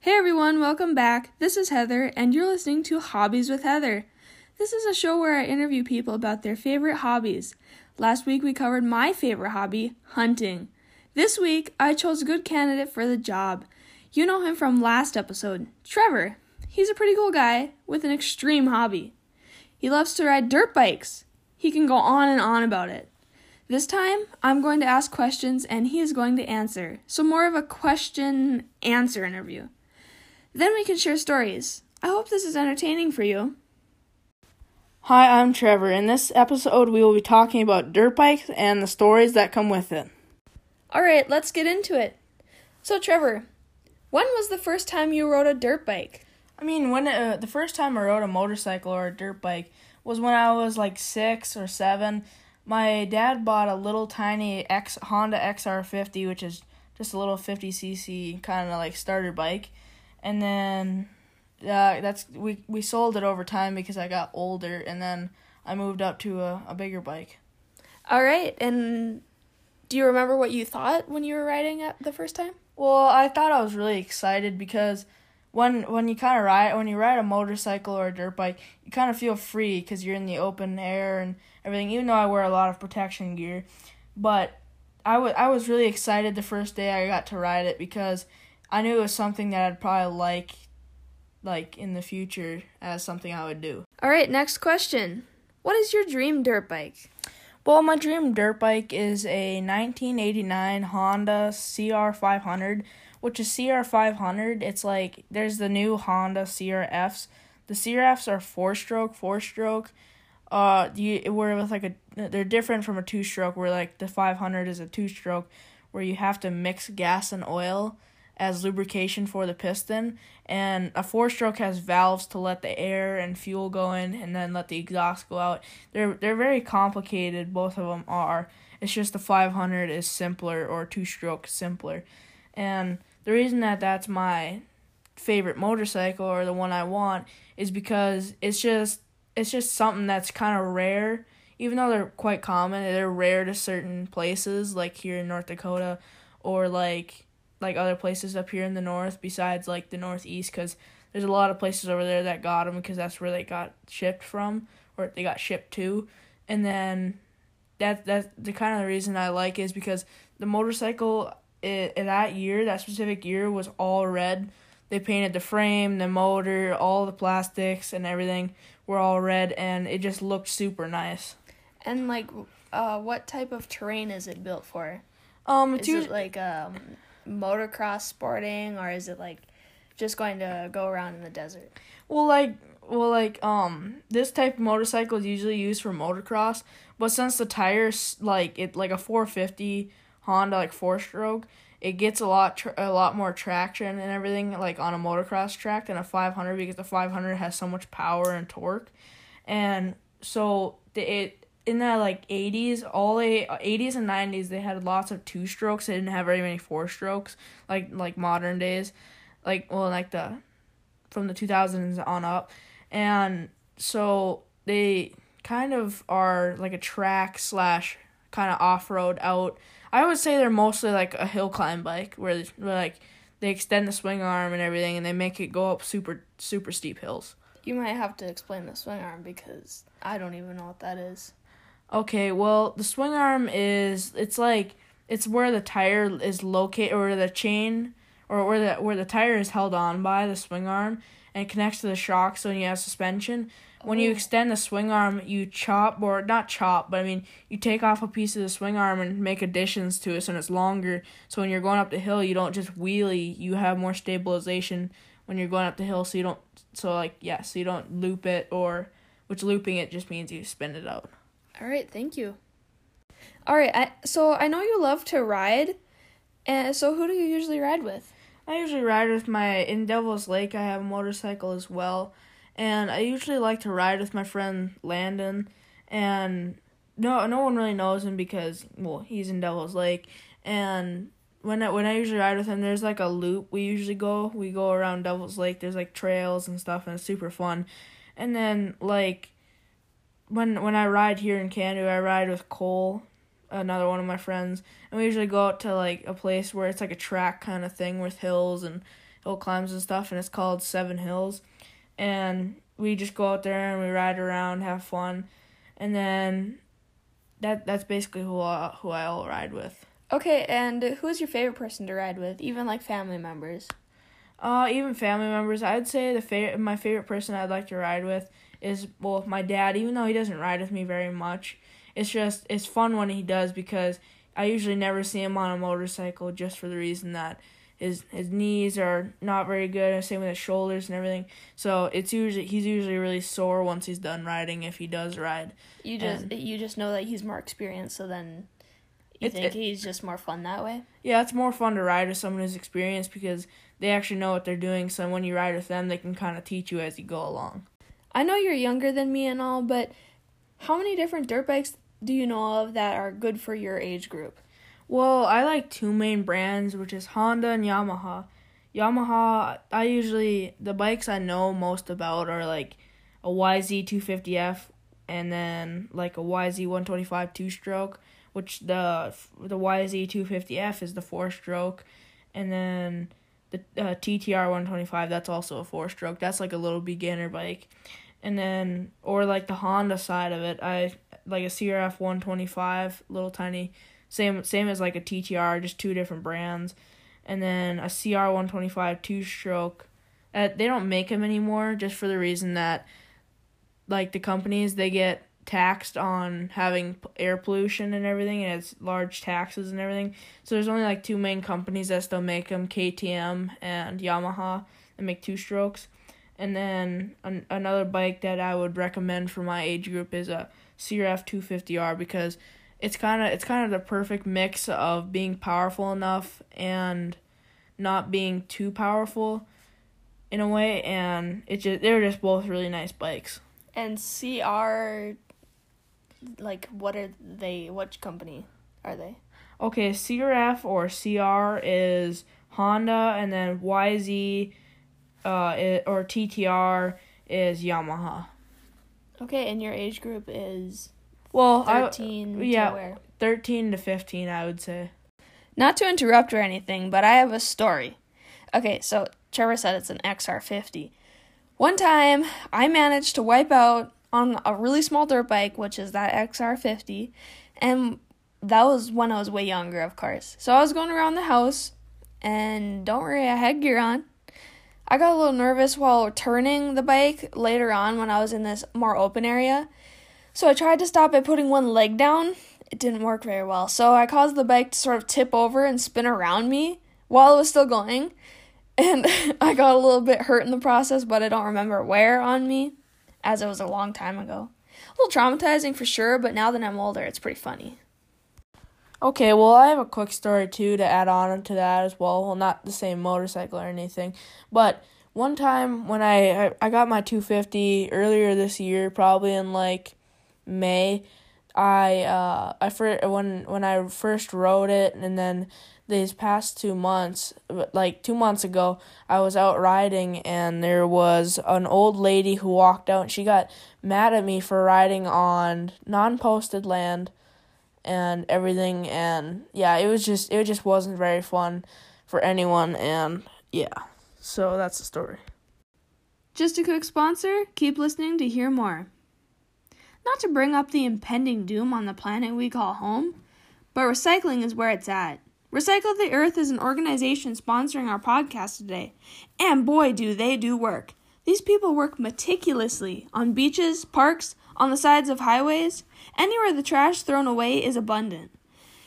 Hey everyone, welcome back. This is Heather, and you're listening to Hobbies with Heather. This is a show where I interview people about their favorite hobbies. Last week we covered my favorite hobby, hunting. This week I chose a good candidate for the job. You know him from last episode, Trevor. He's a pretty cool guy with an extreme hobby. He loves to ride dirt bikes. He can go on and on about it. This time, I'm going to ask questions and he is going to answer. So, more of a question answer interview. Then we can share stories. I hope this is entertaining for you. Hi, I'm Trevor. In this episode, we will be talking about dirt bikes and the stories that come with it. Alright, let's get into it. So, Trevor, when was the first time you rode a dirt bike? I mean, when uh, the first time I rode a motorcycle or a dirt bike was when I was like six or seven my dad bought a little tiny X Honda XR50, which is just a little 50cc kind of like starter bike, and then uh, that's we we sold it over time because I got older, and then I moved up to a, a bigger bike. All right, and do you remember what you thought when you were riding it the first time? Well, I thought I was really excited because when when you kind of ride when you ride a motorcycle or a dirt bike, you kind of feel free because you're in the open air and everything. Even though I wear a lot of protection gear, but I was I was really excited the first day I got to ride it because I knew it was something that I'd probably like like in the future as something I would do. All right, next question. What is your dream dirt bike? Well, my dream dirt bike is a 1989 Honda CR500, which is CR500. It's like there's the new Honda CRFs. The CRFs are four stroke, four stroke, uh you where with like a they're different from a two stroke where like the 500 is a two stroke where you have to mix gas and oil as lubrication for the piston and a four stroke has valves to let the air and fuel go in and then let the exhaust go out. They're they're very complicated both of them are. It's just the 500 is simpler or two stroke simpler. And the reason that that's my favorite motorcycle or the one I want is because it's just it's just something that's kind of rare. Even though they're quite common, they're rare to certain places, like here in North Dakota, or like like other places up here in the north. Besides like the northeast, because there's a lot of places over there that got them because that's where they got shipped from, or they got shipped to, and then that that the kind of the reason I like is because the motorcycle it, that year, that specific year, was all red. They painted the frame, the motor, all the plastics, and everything were all red, and it just looked super nice. And like, uh, what type of terrain is it built for? Um, is it like um, motocross sporting, or is it like just going to go around in the desert? Well, like, well, like, um, this type of motorcycle is usually used for motocross, but since the tires, like, it like a four fifty Honda, like four stroke, it gets a lot tra- a lot more traction and everything like on a motocross track than a 500 because the 500 has so much power and torque and so it in the like 80s all the 80s and 90s they had lots of two strokes they didn't have very many four strokes like like modern days like well like the from the 2000s on up and so they kind of are like a track slash kind of off-road out I would say they're mostly like a hill climb bike where, where like they extend the swing arm and everything and they make it go up super super steep hills. You might have to explain the swing arm because I don't even know what that is. Okay, well, the swing arm is it's like it's where the tire is located or the chain or where the where the tire is held on by the swing arm and connects to the shocks when you have suspension when you oh. extend the swing arm, you chop or not chop, but I mean you take off a piece of the swing arm and make additions to it so it's longer. So when you're going up the hill, you don't just wheelie. You have more stabilization when you're going up the hill. So you don't. So like yeah, so you don't loop it or which looping it just means you spin it out. All right, thank you. All right, I, so I know you love to ride, and so who do you usually ride with? I usually ride with my in Devil's Lake. I have a motorcycle as well and I usually like to ride with my friend Landon, and no no one really knows him because well he's in Devil's Lake, and when I, when I usually ride with him, there's like a loop we usually go. We go around Devil's Lake. There's like trails and stuff, and it's super fun. And then like when when I ride here in Cando, I ride with Cole, another one of my friends, and we usually go out to like a place where it's like a track kind of thing with hills and hill climbs and stuff, and it's called Seven Hills. And we just go out there and we ride around, have fun, and then that that's basically who I, who I'll ride with. Okay, and who's your favorite person to ride with? Even like family members. Uh, even family members. I'd say the favorite, my favorite person I'd like to ride with is well, my dad. Even though he doesn't ride with me very much, it's just it's fun when he does because I usually never see him on a motorcycle just for the reason that his his knees are not very good. Same with his shoulders and everything. So it's usually he's usually really sore once he's done riding if he does ride. You just and, you just know that he's more experienced, so then you it, think it, he's just more fun that way. Yeah, it's more fun to ride with someone who's experienced because they actually know what they're doing. So when you ride with them, they can kind of teach you as you go along. I know you're younger than me and all, but how many different dirt bikes do you know of that are good for your age group? Well, I like two main brands, which is Honda and Yamaha. Yamaha, I usually the bikes I know most about are like a YZ250F and then like a YZ125 two-stroke, which the the YZ250F is the four-stroke, and then the uh, TTR 125 that's also a four stroke. That's like a little beginner bike. And then or like the Honda side of it, I like a CRF 125, little tiny same same as like a TTR, just two different brands. And then a CR 125 two stroke. Uh, they don't make them anymore just for the reason that like the companies they get taxed on having air pollution and everything, and it's large taxes and everything. So there's only like two main companies that still make them: KTM and Yamaha, that make two strokes. And then an- another bike that I would recommend for my age group is a CRF 250R because it's kind of it's kind of the perfect mix of being powerful enough and not being too powerful in a way and it just they're just both really nice bikes. And CR like what are they what company are they? Okay crf or cr is honda and then yz uh, it, or ttr is yamaha. Okay and your age group is well 13 I, yeah to 13 to 15 i would say. Not to interrupt or anything but i have a story. Okay so trevor said it's an xr50 one time i managed to wipe out on a really small dirt bike, which is that XR50, and that was when I was way younger, of course. So I was going around the house, and don't worry, I had gear on. I got a little nervous while turning the bike later on when I was in this more open area. So I tried to stop by putting one leg down. It didn't work very well. So I caused the bike to sort of tip over and spin around me while it was still going. And I got a little bit hurt in the process, but I don't remember where on me as it was a long time ago. A little traumatizing for sure, but now that I'm older, it's pretty funny. Okay, well, I have a quick story too to add on to that as well. Well, not the same motorcycle or anything, but one time when I I, I got my 250 earlier this year, probably in like May, I uh I first when when I first wrote it and then these past two months, like two months ago, I was out riding and there was an old lady who walked out and she got mad at me for riding on non posted land and everything and yeah, it was just it just wasn't very fun for anyone and yeah. So that's the story. Just a quick sponsor, keep listening to hear more. Not to bring up the impending doom on the planet we call home, but recycling is where it's at. Recycle the Earth is an organization sponsoring our podcast today, and boy, do they do work. These people work meticulously on beaches, parks, on the sides of highways, anywhere the trash thrown away is abundant.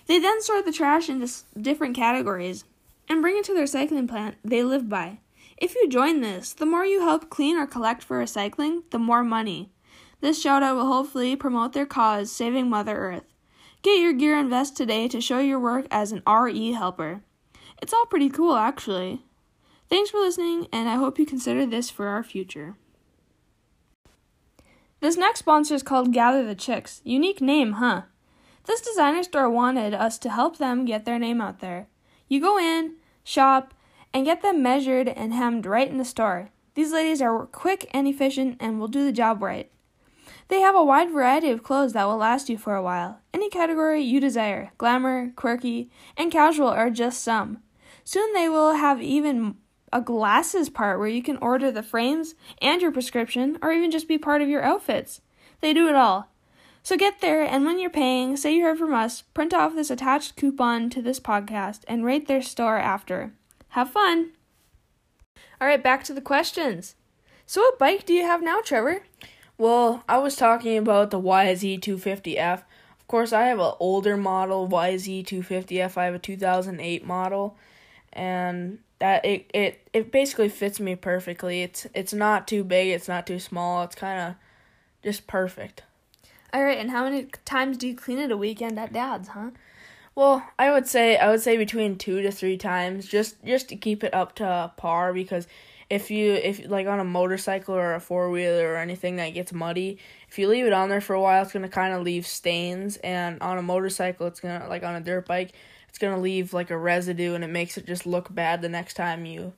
They then sort the trash into different categories and bring it to the recycling plant they live by. If you join this, the more you help clean or collect for recycling, the more money. This shout out will hopefully promote their cause, saving Mother Earth. Get your gear and vest today to show your work as an RE helper. It's all pretty cool, actually. Thanks for listening, and I hope you consider this for our future. This next sponsor is called Gather the Chicks. Unique name, huh? This designer store wanted us to help them get their name out there. You go in, shop, and get them measured and hemmed right in the store. These ladies are quick and efficient and will do the job right. They have a wide variety of clothes that will last you for a while. Any category you desire glamour, quirky, and casual are just some. Soon they will have even a glasses part where you can order the frames and your prescription, or even just be part of your outfits. They do it all. So get there, and when you're paying, say you heard from us, print off this attached coupon to this podcast and rate their store after. Have fun! All right, back to the questions. So, what bike do you have now, Trevor? Well, I was talking about the YZ250F. Of course, I have an older model YZ250F. I have a 2008 model, and that it it it basically fits me perfectly. It's it's not too big, it's not too small. It's kind of just perfect. All right, and how many times do you clean it a weekend at Dad's, huh? Well, I would say I would say between two to three times, just just to keep it up to par. Because if you if like on a motorcycle or a four wheeler or anything that gets muddy, if you leave it on there for a while, it's gonna kind of leave stains. And on a motorcycle, it's gonna like on a dirt bike, it's gonna leave like a residue, and it makes it just look bad the next time you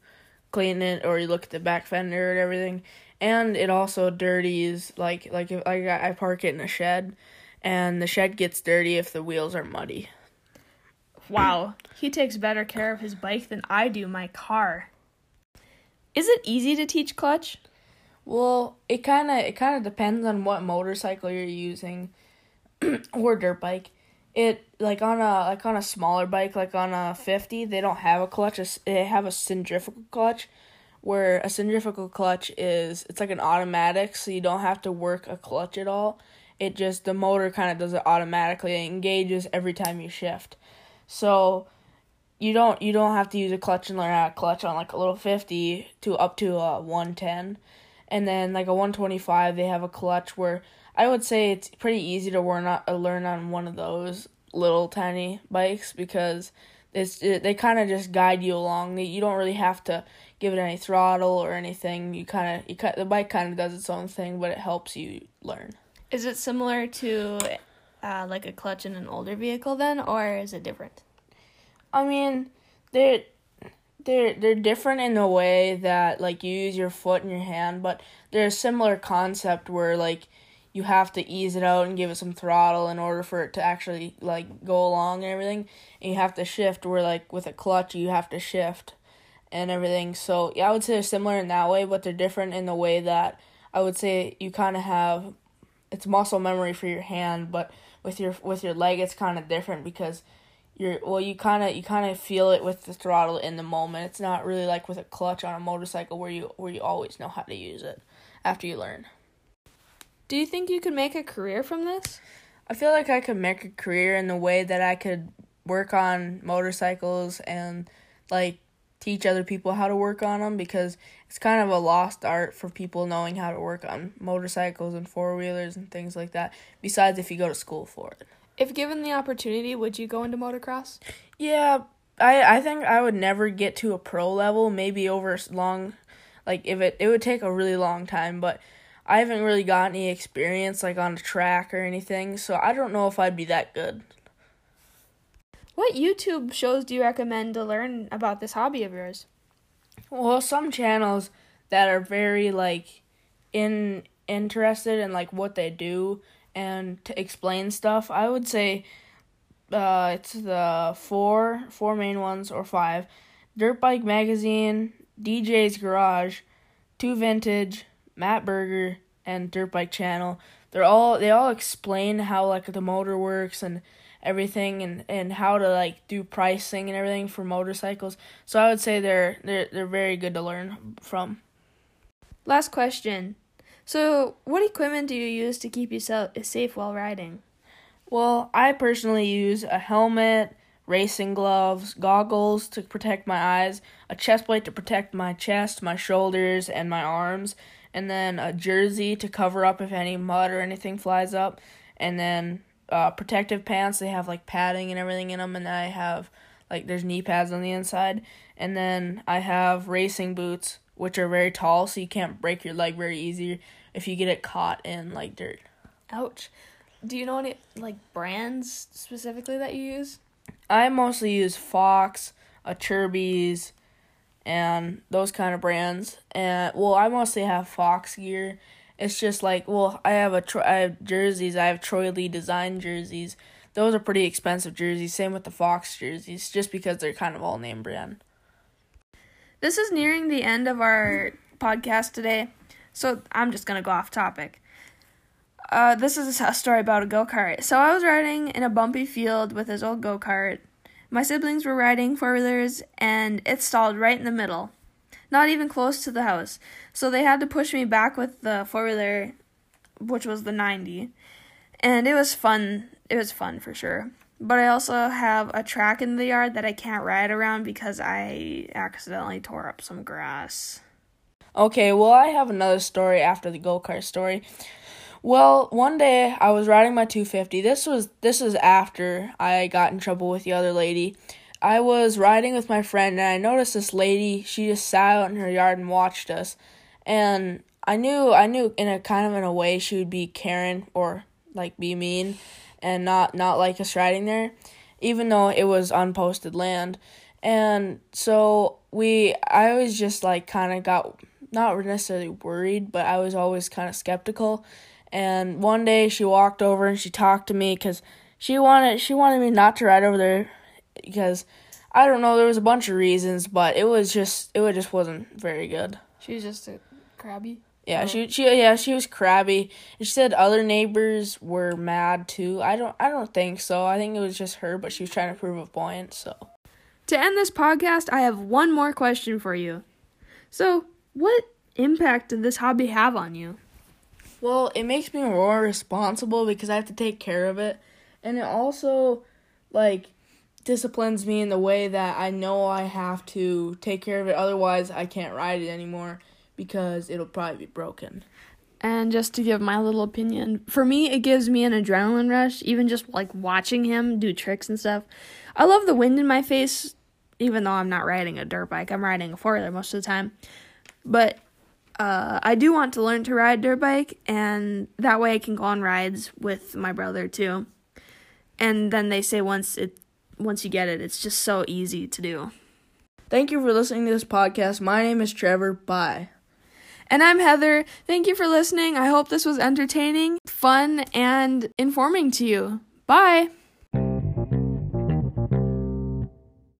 clean it or you look at the back fender and everything. And it also dirties like like if like I park it in a shed, and the shed gets dirty if the wheels are muddy. Wow, he takes better care of his bike than I do my car. Is it easy to teach clutch? Well, it kind of it kind of depends on what motorcycle you're using or dirt bike. It like on a like on a smaller bike like on a 50, they don't have a clutch. They have a centrifugal clutch where a centrifugal clutch is it's like an automatic so you don't have to work a clutch at all. It just the motor kind of does it automatically. It engages every time you shift. So you don't you don't have to use a clutch and learn how to clutch on like a little 50 to up to a 110 and then like a 125 they have a clutch where i would say it's pretty easy to learn on, uh, learn on one of those little tiny bikes because it's it, they kind of just guide you along. You don't really have to give it any throttle or anything. You kind of you the bike kind of does its own thing but it helps you learn. Is it similar to uh, like a clutch in an older vehicle then, or is it different? I mean, they're they're they're different in a way that like you use your foot and your hand, but they're a similar concept where like you have to ease it out and give it some throttle in order for it to actually like go along and everything. And you have to shift where like with a clutch you have to shift and everything. So yeah, I would say they're similar in that way, but they're different in the way that I would say you kind of have it's muscle memory for your hand, but with your with your leg it's kind of different because you're well you kind of you kind of feel it with the throttle in the moment. It's not really like with a clutch on a motorcycle where you where you always know how to use it after you learn. Do you think you could make a career from this? I feel like I could make a career in the way that I could work on motorcycles and like teach other people how to work on them because it's kind of a lost art for people knowing how to work on motorcycles and four wheelers and things like that. Besides, if you go to school for it. If given the opportunity, would you go into motocross? Yeah, I I think I would never get to a pro level. Maybe over long, like if it it would take a really long time, but. I haven't really got any experience like on a track or anything, so I don't know if I'd be that good. What YouTube shows do you recommend to learn about this hobby of yours? Well, some channels that are very like in interested in like what they do and to explain stuff. I would say uh it's the four four main ones or five. Dirt Bike Magazine, DJ's Garage, Two Vintage, Matt Berger, and Dirt Bike Channel. They're all they all explain how like the motor works and everything and, and how to like do pricing and everything for motorcycles. So I would say they're they're they're very good to learn from. Last question. So, what equipment do you use to keep yourself safe while riding? Well, I personally use a helmet, racing gloves, goggles to protect my eyes, a chest plate to protect my chest, my shoulders, and my arms, and then a jersey to cover up if any mud or anything flies up, and then uh, protective pants. They have like padding and everything in them, and I have like there's knee pads on the inside, and then I have racing boots, which are very tall, so you can't break your leg very easy if you get it caught in like dirt. Ouch. Do you know any like brands specifically that you use? I mostly use Fox, a Turbines, and those kind of brands. And well, I mostly have Fox gear it's just like, well, I have a Tro- I have jerseys. I have Troy Lee design jerseys. Those are pretty expensive jerseys. Same with the Fox jerseys, just because they're kind of all name brand. This is nearing the end of our podcast today, so I'm just gonna go off topic. Uh, this is a story about a go kart. So I was riding in a bumpy field with his old go kart. My siblings were riding four wheelers, and it stalled right in the middle, not even close to the house. So they had to push me back with the four wheeler, which was the 90. And it was fun. It was fun for sure. But I also have a track in the yard that I can't ride around because I accidentally tore up some grass. Okay, well, I have another story after the go kart story. Well, one day I was riding my 250. This was this was after I got in trouble with the other lady. I was riding with my friend and I noticed this lady, she just sat out in her yard and watched us. And I knew I knew in a kind of in a way she would be Karen or like be mean and not not like us riding there, even though it was unposted land. And so we, I was just like kind of got not necessarily worried, but I was always kind of skeptical. And one day she walked over and she talked to me because she wanted she wanted me not to ride over there because I don't know there was a bunch of reasons, but it was just it just wasn't very good. She was just a crabby. Yeah, she she yeah, she was crabby. And she said other neighbors were mad too. I don't I don't think so. I think it was just her, but she was trying to prove a point, so. To end this podcast, I have one more question for you. So, what impact did this hobby have on you? Well, it makes me more responsible because I have to take care of it. And it also like disciplines me in the way that I know I have to take care of it otherwise I can't ride it anymore because it'll probably be broken. And just to give my little opinion, for me, it gives me an adrenaline rush, even just like watching him do tricks and stuff. I love the wind in my face, even though I'm not riding a dirt bike. I'm riding a four wheeler most of the time. But uh, I do want to learn to ride dirt bike, and that way I can go on rides with my brother too. And then they say once it once you get it, it's just so easy to do. Thank you for listening to this podcast. My name is Trevor. Bye. And I'm Heather. Thank you for listening. I hope this was entertaining, fun, and informing to you. Bye.